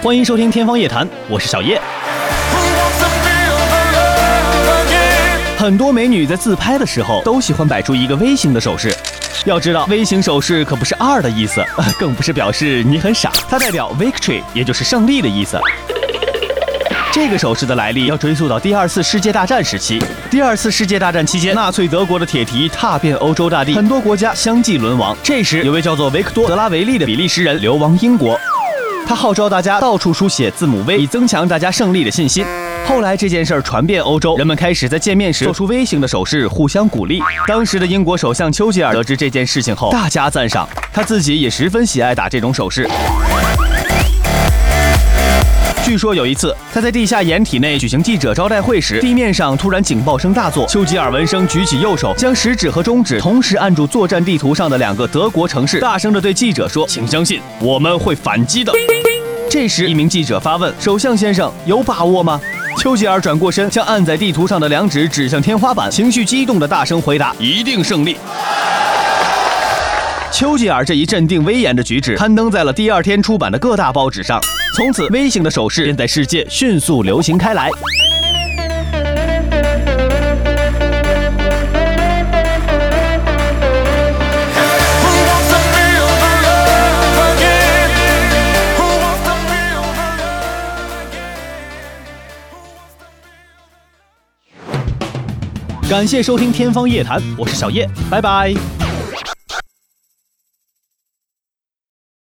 欢迎收听《天方夜谭》，我是小叶。很多美女在自拍的时候都喜欢摆出一个 V 型的手势。要知道，V 型手势可不是二的意思，更不是表示你很傻，它代表 victory，也就是胜利的意思。这个手势的来历要追溯到第二次世界大战时期。第二次世界大战期间，纳粹德国的铁蹄踏遍欧洲大地，很多国家相继沦亡。这时，有位叫做维克多·德拉维利的比利时人流亡英国，他号召大家到处书写字母 V，以增强大家胜利的信心。后来这件事儿传遍欧洲，人们开始在见面时做出 V 型的手势，互相鼓励。当时的英国首相丘吉尔得知这件事情后，大加赞赏，他自己也十分喜爱打这种手势。据说有一次，他在地下掩体内举行记者招待会时，地面上突然警报声大作。丘吉尔闻声举起右手，将食指和中指同时按住作战地图上的两个德国城市，大声地对记者说：“请相信，我们会反击的。”这时，一名记者发问：“首相先生，有把握吗？”丘吉尔转过身，将按在地图上的两指指向天花板，情绪激动地大声回答：“一定胜利。”丘吉尔这一镇定威严的举止刊登在了第二天出版的各大报纸上，从此微型的手势便在世界迅速流行开来。感谢收听《天方夜谭》，我是小叶，拜拜。